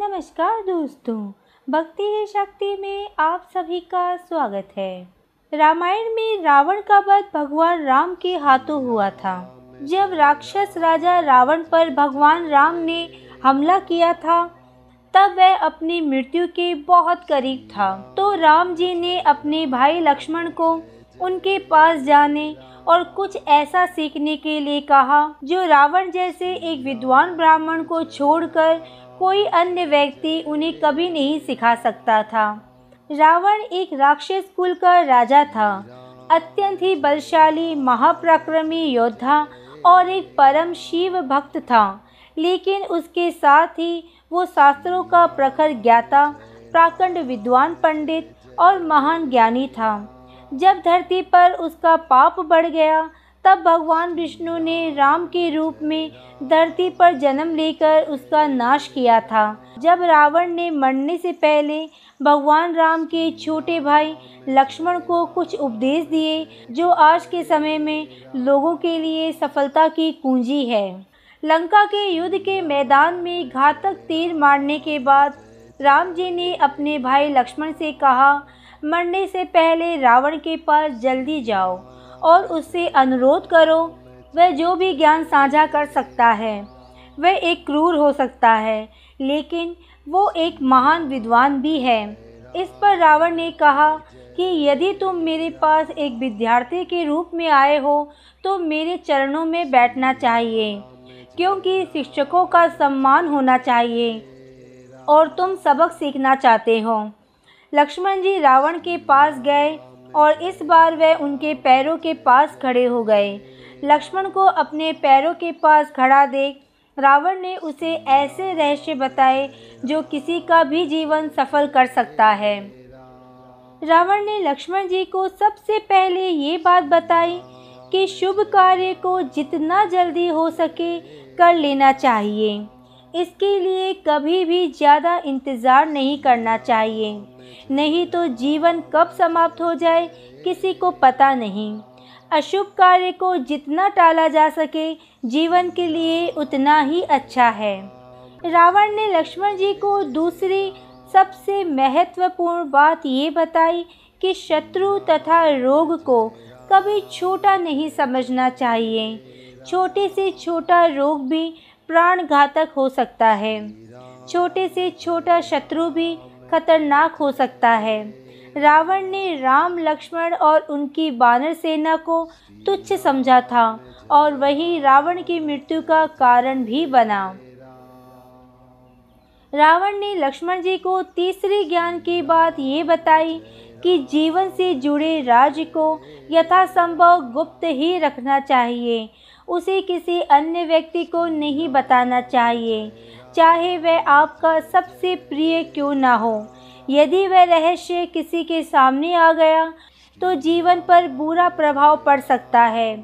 नमस्कार दोस्तों, भक्ति ही शक्ति में आप सभी का स्वागत है। रामायण में रावण का वध भगवान राम के हाथों हुआ था। जब राक्षस राजा रावण पर भगवान राम ने हमला किया था, तब वह अपनी मृत्यु के बहुत करीब था। तो राम जी ने अपने भाई लक्ष्मण को उनके पास जाने और कुछ ऐसा सीखने के लिए कहा, जो रावण जैसे एक विद्वान ब्राह्मण को छोड़कर कोई अन्य व्यक्ति उन्हें कभी नहीं सिखा सकता था। रावण एक राक्षस कुल का राजा था, अत्यंत ही बलशाली, महाप्रक्रमी योद्धा और एक परम शिव भक्त था। लेकिन उसके साथ ही वो शास्त्रों का प्रखर ज्ञाता, प्राकंड विद्वान पंडित और महान ज्ञानी था। जब धरती पर उसका पाप बढ़ गया तब भगवान विष्णु ने राम के रूप में धरती पर जन्म लेकर उसका नाश किया था। जब रावण ने मरने से पहले भगवान राम के छोटे भाई लक्ष्मण को कुछ उपदेश दिए, जो आज के समय में लोगों के लिए सफलता की कुंजी है। लंका के युद्ध के मैदान में घातक तीर मारने के बाद राम जी ने अपने भाई लक्ष्मण से कहा, मरने से पहले रावण के पास जल्दी जाओ। और उससे अनुरोध करो, वह जो भी ज्ञान साझा कर सकता है, वह एक क्रूर हो सकता है, लेकिन वो एक महान विद्वान भी है। इस पर रावण ने कहा कि यदि तुम मेरे पास एक विद्यार्थी के रूप में आए हो तो मेरे चरणों में बैठना चाहिए, क्योंकि शिक्षकों का सम्मान होना चाहिए, और तुम सबक सीखना चाहते हो। लक्ष्मण जी रावण के पास गए और इस बार वह उनके पैरों के पास खड़े हो गए। लक्ष्मण को अपने पैरों के पास खड़ा देख रावण ने उसे ऐसे रहस्य बताए जो किसी का भी जीवन सफल कर सकता है। रावण ने लक्ष्मण जी को सबसे पहले ये बात बताई कि शुभ कार्य को जितना जल्दी हो सके कर लेना चाहिए। इसके लिए कभी भी ज़्यादा इंतज़ार नहीं करना चाहिए। नहीं तो जीवन कब समाप्त हो जाए, किसी को पता नहीं। अशुभ कार्य को जितना टाला जा सके, जीवन के लिए उतना ही अच्छा है। रावण ने लक्ष्मण जी को दूसरी सबसे महत्वपूर्ण बात ये बताई कि शत्रु तथा रोग को कभी छोटा नहीं समझना चाहिए। छोटे से छोटा रोग भी प्राण घातक हो सकता है। छोटे से छोटा शत्रु भी खतरनाक हो सकता है। रावण ने राम, लक्ष्मण और उनकी बानर सेना को तुच्छ समझा था और वही रावण की मृत्यु का कारण भी बना। रावण ने लक्ष्मण जी को तीसरी ज्ञान की बात ये बताई कि जीवन से जुड़े राज्य को यथासंभव गुप्त ही रखना चाहिए उसे किसी अन्य व्यक्ति को नहीं बताना चाहिए। चाहे वह आपका सबसे प्रिय क्यों ना हो। यदि वह रहस्य किसी के सामने आ गया तो जीवन पर बुरा प्रभाव पड़ सकता है।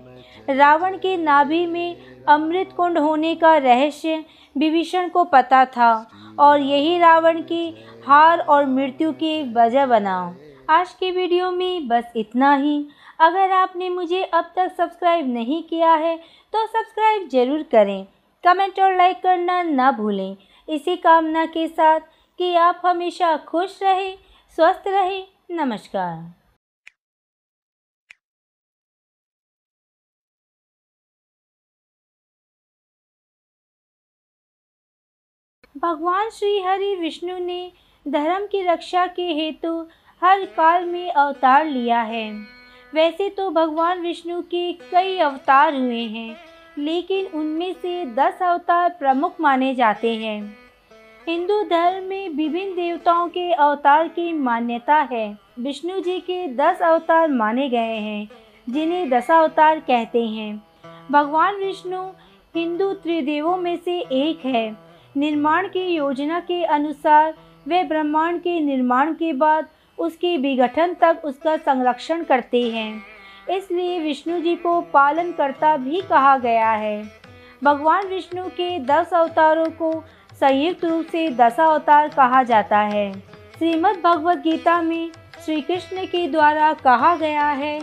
रावण के नाभि में अमृत कुंड होने का रहस्य विभीषण को पता था, और यही रावण की हार और मृत्यु की वजह बना। आज के वीडियो में बस इतना ही। अगर आपने मुझे अब तक सब्सक्राइब नहीं किया है तो सब्सक्राइब ज़रूर करें। कमेंट और लाइक करना ना भूलें। इसी कामना के साथ कि आप हमेशा खुश रहें, स्वस्थ रहें। नमस्कार। भगवान श्री हरि विष्णु ने धर्म की रक्षा के हेतु हर काल में अवतार लिया है। वैसे तो भगवान विष्णु के कई अवतार हुए हैं, लेकिन उनमें से दस अवतार प्रमुख माने जाते हैं। हिंदू धर्म में विभिन्न देवताओं के अवतार की मान्यता है। विष्णु जी के दस अवतार माने गए हैं, जिन्हें दशावतार कहते हैं। भगवान विष्णु हिंदू त्रिदेवों में से एक है। निर्माण की योजना के अनुसार वे ब्रह्मांड के निर्माण के बाद उसके विघटन तक उसका संरक्षण करते हैं। इसलिए विष्णु जी को पालन करता भी कहा गया है। भगवान विष्णु के दस अवतारों को संयुक्त रूप से दशा अवतार कहा जाता है। श्रीमद् भगवद गीता में श्री कृष्ण के द्वारा कहा गया है,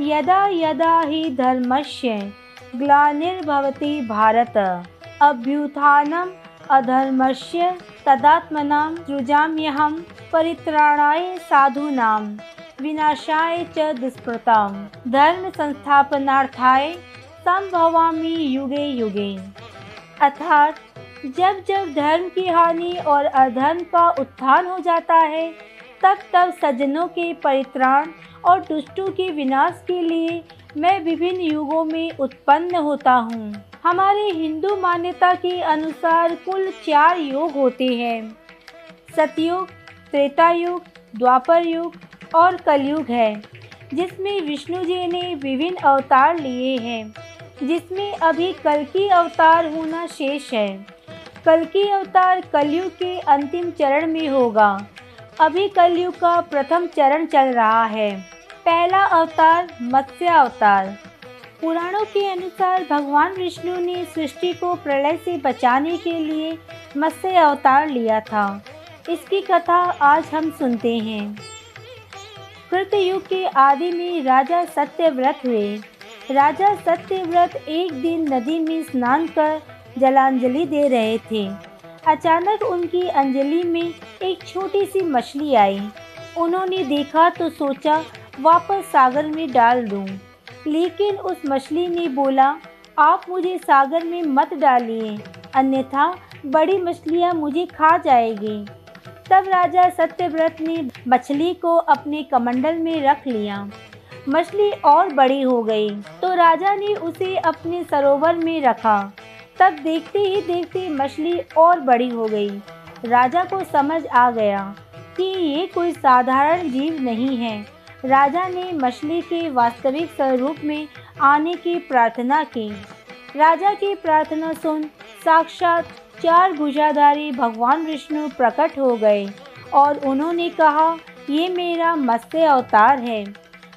यदा यदा ही धर्मस्य ग्लानिर्भवती भारत, अभ्युत्थानम अधर्मस्य तदात्मनां सृजाम्यहं परित्राणाय साधूनां, विनाशाय च दुष्प्रतां धर्म संस्थापनार्थाय संभवामी युगे युगे। अर्थात, जब जब धर्म की हानि और अधर्म का उत्थान हो जाता है, तब तब सज्जनों के परित्राण और दुष्टों के विनाश के लिए मैं विभिन्न युगों में उत्पन्न होता हूँ। हमारे हिंदू मान्यता के अनुसार कुल चार युग होते हैं। सतयुग त्रेता युग द्वापर युग और कलयुग है, जिसमें विष्णु जी ने विभिन्न अवतार लिए हैं, जिसमें अभी कल की अवतार होना शेष है। कल की अवतार कलयुग के अंतिम चरण में होगा। अभी कलयुग का प्रथम चरण चल रहा है। पहला अवतार मत्स्य अवतार। पुराणों के अनुसार भगवान विष्णु ने सृष्टि को प्रलय से बचाने के लिए मत्स्य अवतार लिया था। इसकी कथा आज हम सुनते हैं। कृत युग के आदि में राजा सत्यव्रत हुए। राजा सत्यव्रत एक दिन नदी में स्नान कर जलांजलि दे रहे थे। अचानक उनकी अंजलि में एक छोटी सी मछली आई। उन्होंने देखा तो सोचा, वापस सागर में डाल दूँ। लेकिन उस मछली ने बोला, आप मुझे सागर में मत डालिए, अन्यथा बड़ी मछलियाँ मुझे खा जाएगी। तब राजा सत्यव्रत ने मछली को अपने कमंडल में रख लिया। मछली और बड़ी हो गई तो राजा ने उसे अपने सरोवर में रखा। तब देखते ही देखते मछली और बड़ी हो गई। राजा को समझ आ गया कि ये कोई साधारण जीव नहीं है। राजा ने मछली के वास्तविक स्वरूप में आने की प्रार्थना की। राजा की प्रार्थना सुन साक्षात चार भुजाधारी भगवान विष्णु प्रकट हो गए और उन्होंने कहा, ये मेरा मत्स्य अवतार है।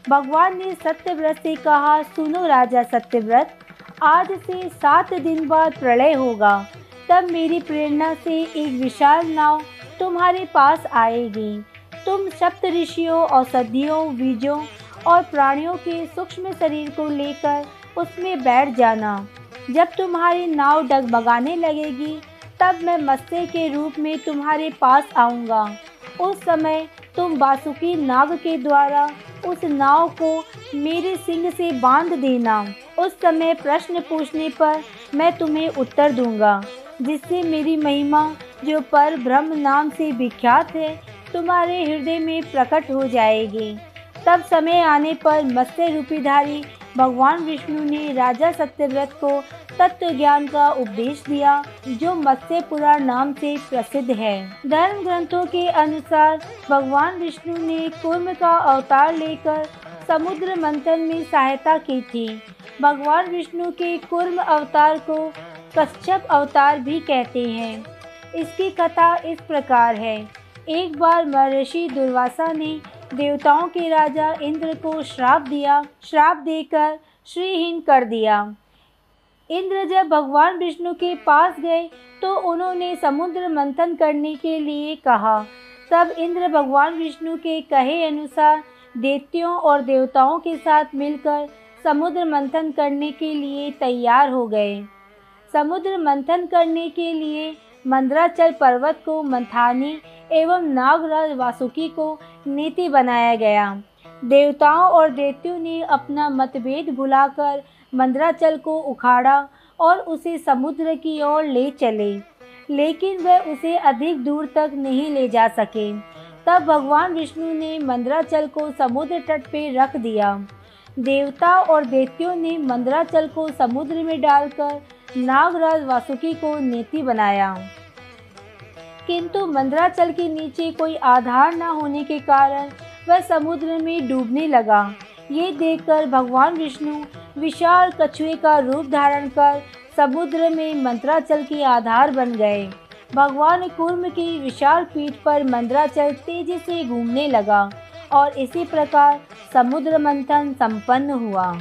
भगवान ने सत्यव्रत से कहा, सुनो राजा सत्यव्रत, आज से सात दिन बाद प्रलय होगा। तब मेरी प्रेरणा से एक विशाल नाव तुम्हारे पास आएगी। तुम सप्त ऋषियों, औषधियों, बीजों और प्राणियों के सूक्ष्म शरीर को लेकर उसमें बैठ जाना। जब तुम्हारी नाव डगमगाने लगेगी, तब मैं मत्स्य के रूप में तुम्हारे पास आऊँगा। उस समय तुम बासुकी नाग के द्वारा उस नाव को मेरे सिंह से बाँध देना। उस समय प्रश्न पूछने पर मैं तुम्हें उत्तर दूँगा, जिससे मेरी महिमा, जो पर ब्रह्म नाम से विख्यात है तुम्हारे हृदय में प्रकट हो जाएगी। तब समय आने पर मत्स्य रूपीधारी भगवान विष्णु ने राजा सत्यव्रत को तत्व ज्ञान का उपदेश दिया, जो मत्स्य पुराण नाम से प्रसिद्ध है। धर्म ग्रंथों के अनुसार भगवान विष्णु ने कुर्म का अवतार लेकर समुद्र मंथन में सहायता की थी। भगवान विष्णु के कुर्म अवतार को कश्यप अवतार भी कहते हैं। इसकी कथा इस प्रकार है। एक बार महर्षि दुर्वासा ने देवताओं के राजा इंद्र को श्राप दिया, श्राप देकर श्रीहीन कर दिया। इंद्र जब भगवान विष्णु के पास गए तो उन्होंने समुद्र मंथन करने के लिए कहा। तब इंद्र भगवान विष्णु के कहे अनुसार देवतियों और देवताओं के साथ मिलकर समुद्र मंथन करने के लिए तैयार हो गए। समुद्र मंथन करने के लिए मंद्राचल पर्वत को मंथानी एवं नागराज वासुकी को नीति बनाया गया। देवताओं और देवतियों ने अपना मतभेद भुलाकर मंद्राचल को उखाड़ा और उसे समुद्र की ओर ले चले, लेकिन वह उसे अधिक दूर तक नहीं ले जा सके। तब भगवान विष्णु ने मंद्राचल को समुद्र तट पर रख दिया। देवता और देवतियों ने मंद्राचल को समुद्र में डालकर नागराज वासुकी को नीति बनाया। किंतु मंद्राचल के नीचे कोई आधार न होने के कारण वह समुद्र में डूबने लगा। ये देखकर भगवान विष्णु विशाल कछुए का रूप धारण कर समुद्र में मंत्राचल के आधार बन गए। भगवान कुर्म की विशाल पीठ पर मंद्राचल तेज़ी से घूमने लगा और इसी प्रकार समुद्र मंथन संपन्न हुआ।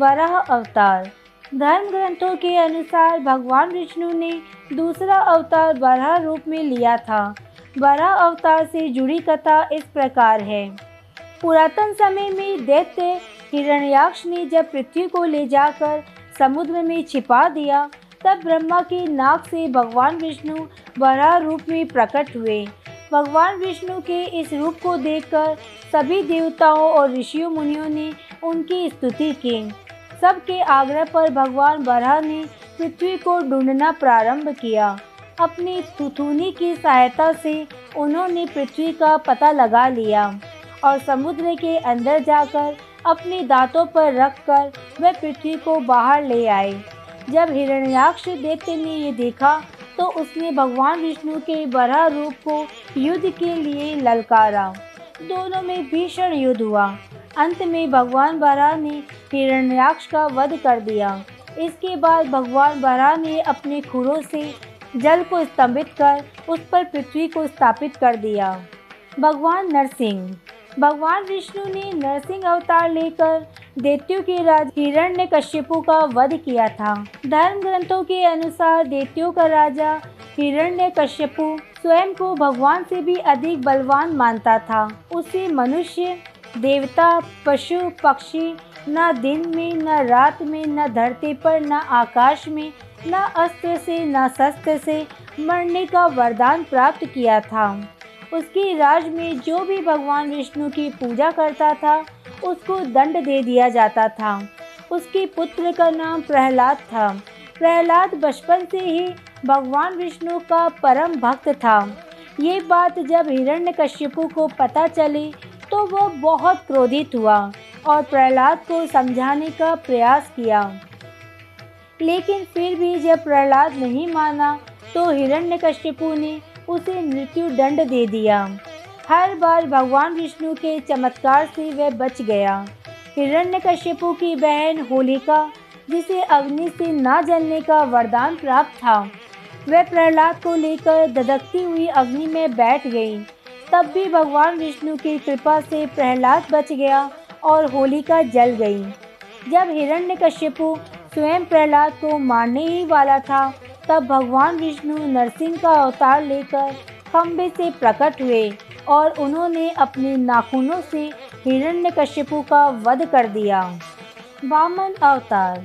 वराह अवतार धर्म ग्रंथों के अनुसार भगवान विष्णु ने दूसरा अवतार बारह रूप में लिया था। वराह अवतार से जुड़ी कथा इस प्रकार है। पुरातन समय में दैत्य हिरण्याक्ष ने जब पृथ्वी को ले जाकर समुद्र में छिपा दिया, तब ब्रह्मा के नाक से भगवान विष्णु बड़ा रूप में प्रकट हुए। भगवान विष्णु के इस रूप को देखकर सभी देवताओं और ऋषियों मुनियों ने उनकी स्तुति की। सबके आग्रह पर भगवान बराह ने पृथ्वी को ढूंढना प्रारंभ किया। अपनी तुथुनी की सहायता से उन्होंने पृथ्वी का पता लगा लिया और समुद्र के अंदर जाकर अपने दांतों पर रखकर वह पृथ्वी को बाहर ले आए। जब हिरण्याक्ष देवते ने ये देखा तो उसने भगवान विष्णु के बड़ा रूप को युद्ध के लिए ललकारा। दोनों में भीषण युद्ध हुआ। अंत में भगवान बरा ने हिरण्याक्ष का वध कर दिया। इसके बाद भगवान बरा ने अपने खुरों से जल को स्तंभित कर उस पर पृथ्वी को स्थापित कर दिया। भगवान नरसिंह। भगवान विष्णु ने नरसिंह अवतार लेकर दैत्यों के राज हिरण्य कश्यपु का वध किया था। धर्म ग्रंथों के अनुसार दैत्यों का राजा हिरण्य कश्यपु स्वयं को भगवान से भी अधिक बलवान मानता था। उसे मनुष्य देवता, पशु, पक्षी, न दिन में, न रात में, न धरती पर, न आकाश में, न अस्त्र से, न शस्त्र से मरने का वरदान प्राप्त किया था। उसकी राज में जो भी भगवान विष्णु की पूजा करता था, उसको दंड दे दिया जाता था। उसके पुत्र का नाम प्रहलाद था। प्रहलाद बचपन से ही भगवान विष्णु का परम भक्त था। ये बात जब हिरण्यकश्यपु को पता चली तो वह बहुत क्रोधित हुआ और प्रहलाद को समझाने का प्रयास किया। लेकिन फिर भी जब प्रहलाद नहीं माना तो हिरण्यकश्यपु ने उसे मृत्यु दंड दे दिया। हर बार भगवान विष्णु के चमत्कार से वह बच गया। हिरण्यकश्यपु की बहन होलिका, जिसे अग्नि से न जलने का वरदान प्राप्त था, वह प्रहलाद को लेकर ददकती हुई अग्नि में बैठ गई। तब भी भगवान विष्णु की कृपा से प्रहलाद बच गया और होलिका जल गई। जब हिरण्यकश्यपु स्वयं प्रहलाद को मारने ही वाला था, तब भगवान विष्णु नरसिंह का अवतार लेकर खंभे से प्रकट हुए और उन्होंने अपने नाखूनों से हिरण्यकश्यपु का वध कर दिया। वामन अवतार।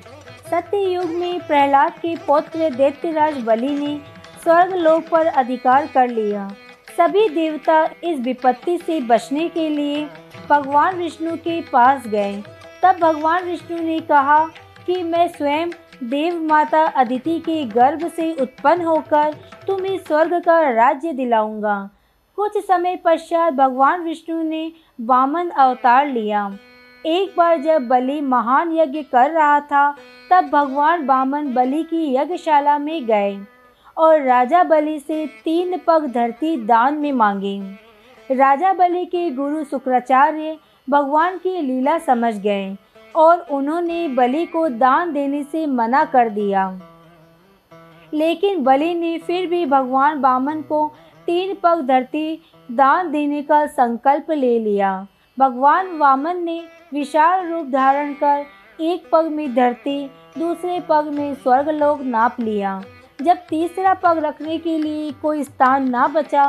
सत्य युग में प्रहलाद के पौत्र दैत्यराज बलि ने स्वर्ग लोक पर अधिकार कर लिया। सभी देवता इस विपत्ति से बचने के लिए भगवान विष्णु के पास गए। तब भगवान विष्णु ने कहा कि मैं स्वयं देव माता अदिति के गर्भ से उत्पन्न होकर तुम्हें स्वर्ग का राज्य दिलाऊँगा। कुछ समय पश्चात भगवान विष्णु ने वामन अवतार लिया। एक बार जब बलि महान यज्ञ कर रहा था, तब भगवान वामन बलि की यज्ञशाला में गए। और राजा बलि से तीन पग धरती दान में मांगे। राजा बलि के गुरु शुक्राचार्य भगवान की लीला समझ गए और उन्होंने बलि को दान देने से मना कर दिया। लेकिन बलि ने फिर भी भगवान बामन को तीन पग धरती दान देने का संकल्प ले लिया। भगवान वामन ने विशाल रूप धारण कर एक पग में धरती, दूसरे पग में स्वर्गलोक नाप लिया। जब तीसरा पग रखने के लिए कोई स्थान ना बचा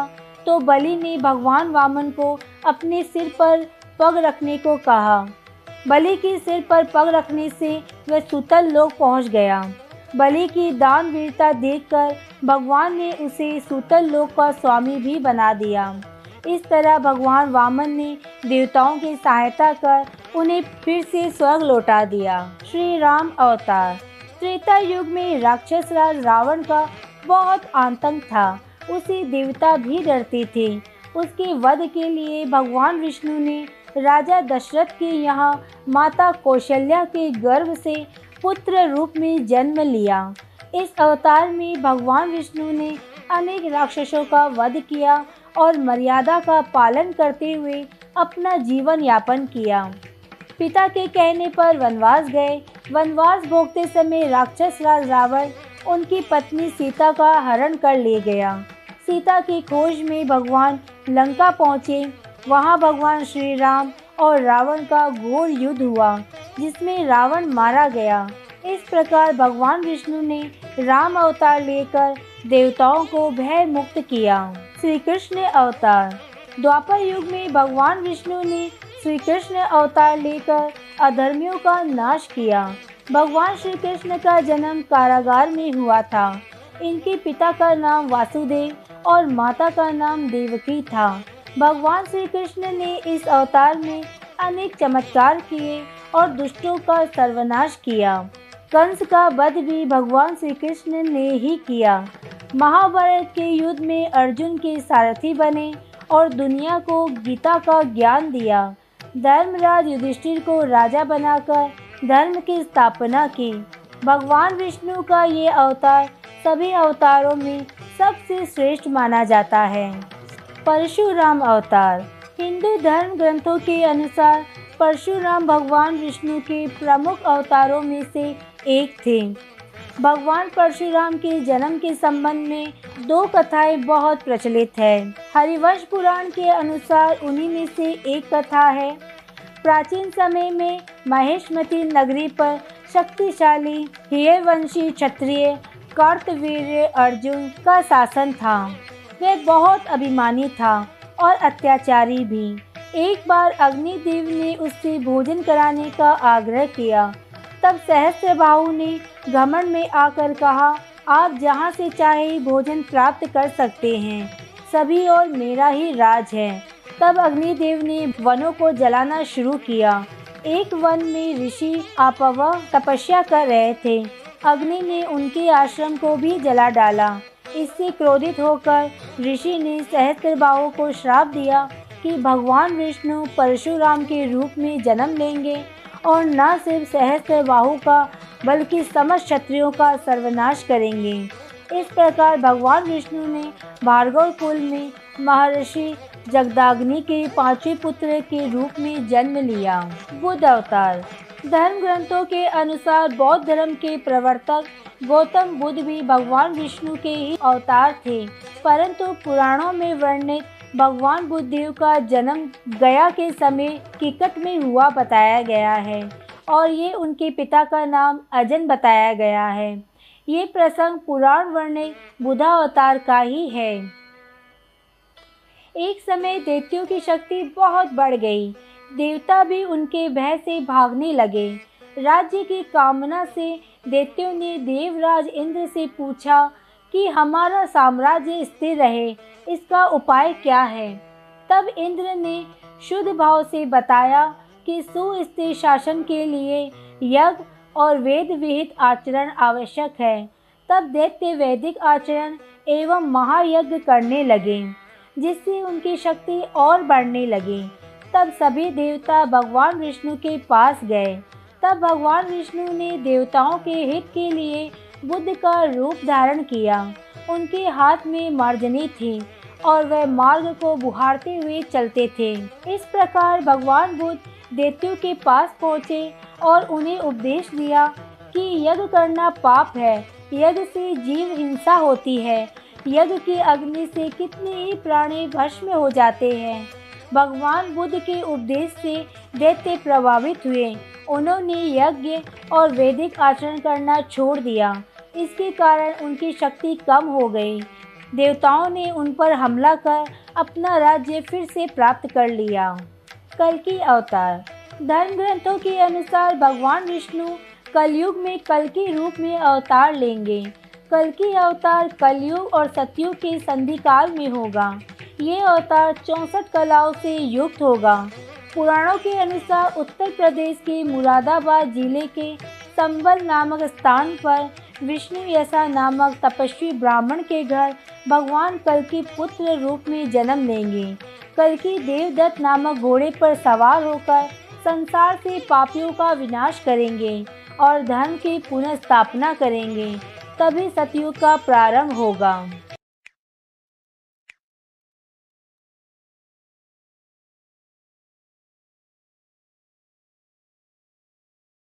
तो बलि ने भगवान वामन को अपने सिर पर पग रखने को कहा। बलि के सिर पर पग रखने से वह सुतल लोक पहुँच गया। बलि की दान वीरता देखकर भगवान ने उसे सुतल लोक का स्वामी भी बना दिया। इस तरह भगवान वामन ने देवताओं की सहायता कर उन्हें फिर से स्वर्ग लौटा दिया। श्री राम अवतार। त्रेता युग में राक्षस राज रावण का बहुत आतंक था। उसे देवता भी डरते थे। उसके वध के लिए भगवान विष्णु ने राजा दशरथ के यहाँ माता कौशल्या के गर्भ से पुत्र रूप में जन्म लिया। इस अवतार में भगवान विष्णु ने अनेक राक्षसों का वध किया और मर्यादा का पालन करते हुए अपना जीवन यापन किया। पिता के कहने पर वनवास गए। वनवास भोगते समय राक्षस राज रावण उनकी पत्नी सीता का हरण कर ले गया। सीता की खोज में भगवान लंका पहुँचे। वहाँ भगवान श्री राम और रावण का घोर युद्ध हुआ, जिसमें रावण मारा गया। इस प्रकार भगवान विष्णु ने राम अवतार लेकर देवताओं को भय मुक्त किया। श्री कृष्ण अवतार। द्वापर युग में भगवान विष्णु ने श्री कृष्ण अवतार लेकर अधर्मियों का नाश किया। भगवान श्री कृष्ण का जन्म कारागार में हुआ था। इनके पिता का नाम वासुदेव और माता का नाम देवकी था। भगवान श्री कृष्ण ने इस अवतार में अनेक चमत्कार किए और दुष्टों का सर्वनाश किया। कंस का वध भी भगवान श्री कृष्ण ने ही किया। महाभारत के युद्ध में अर्जुन के सारथी बने और दुनिया को गीता का ज्ञान दिया। धर्मराज युधिष्ठिर को राजा बनाकर धर्म की स्थापना की। भगवान विष्णु का ये अवतार सभी अवतारों में सबसे श्रेष्ठ माना जाता है। परशुराम अवतार। हिंदू धर्म ग्रंथों के अनुसार परशुराम भगवान विष्णु के प्रमुख अवतारों में से एक थे। भगवान परशुराम के जन्म के संबंध में दो कथाएँ बहुत प्रचलित है। हरिवंश पुराण के अनुसार उन्हीं में से एक कथा है। प्राचीन समय में महेशमती नगरी पर शक्तिशाली हियवंशी क्षत्रिय कार्तवीर्य अर्जुन का शासन था। वह बहुत अभिमानी था और अत्याचारी भी। एक बार अग्निदेव ने उससे भोजन कराने का आग्रह किया। तब सहस्त्र ने घमंड में आकर कहा, आप जहाँ से चाहे भोजन प्राप्त कर सकते हैं। सभी और मेरा ही राज है। तब अग्निदेव ने वनों को जलाना शुरू किया। एक वन में ऋषि, आपवा, तपस्या कर रहे थे। अग्नि ने उनके आश्रम को भी जला डाला। इससे क्रोधित होकर ऋषि ने सहस्त्रबाहु को श्राप दिया कि भगवान विष्णु परशुराम के रूप में जन्म लेंगे। और न सिर्फ़ सहस्त्रबाहु का, बल्कि समस्त क्षत्रियों का सर्वनाश करेंगे। इस प्रकार भगवान विष्णु ने, भार्गव कुल में महर्षि जगदाग्नि के पाँचवें पुत्र के रूप में जन्म लिया। बुद्ध अवतार। धर्म ग्रंथों के अनुसार बौद्ध धर्म के प्रवर्तक गौतम बुद्ध भी भगवान विष्णु के ही अवतार थे, परंतु पुराणों में वर्णित भगवान बुद्धदेव का जन्म गया के समय किकट में हुआ बताया गया है और ये उनके पिता का नाम अजन बताया गया है। ये प्रसंग पुराण वर्णित बुधा अवतार का ही है। एक समय दैत्यों की शक्ति बहुत बढ़ गई। देवता भी उनके भय से भागने लगे। राज्य की कामना से दैत्यों ने देवराज इंद्र से पूछा कि हमारा साम्राज्य स्थिर रहे, इसका उपाय क्या है? तब इंद्र ने शुद्ध भाव से बताया कि सुस्थिर शासन के लिए यज्ञ और वेद विहित आचरण आवश्यक है। तब दैत्य वैदिक आचरण एवं महायज्ञ करने लगे, जिससे उनकी शक्ति और बढ़ने लगी। तब सभी देवता भगवान विष्णु के पास गए। तब भगवान विष्णु ने देवताओं के हित के लिए बुद्ध का रूप धारण किया। उनके हाथ में मार्जनी थी और वह मार्ग को बुहारते हुए चलते थे। इस प्रकार भगवान बुद्ध देवतियों के पास पहुँचे और उन्हें उपदेश दिया कि यज्ञ करना पाप है। यज्ञ से जीव हिंसा होती है। यज्ञ की अग्नि से कितने ही प्राणी भस्म हो जाते हैं। भगवान बुद्ध के उपदेश से दैत्य प्रभावित हुए। उन्होंने यज्ञ और वैदिक आचरण करना छोड़ दिया। इसके कारण उनकी शक्ति कम हो गई। देवताओं ने उन पर हमला कर अपना राज्य फिर से प्राप्त कर लिया। कल की अवतार। धर्म ग्रंथों के अनुसार भगवान विष्णु कलयुग में कल के रूप में अवतार लेंगे। कल की अवतार कलयुग और सतयुग के संधिकाल में होगा। ये अवतार चौंसठ कलाओं से युक्त होगा। पुराणों के अनुसार उत्तर प्रदेश के मुरादाबाद ज़िले के संबल नामक स्थान पर विष्णु यसा नामक तपस्वी ब्राह्मण के घर भगवान कल की पुत्र रूप में जन्म लेंगे। कल की देवदत्त नामक घोड़े पर सवार होकर संसार से पापियों का विनाश करेंगे और धर्म की पुनः स्थापना करेंगे। तभी सतयुग का प्रारंभ होगा।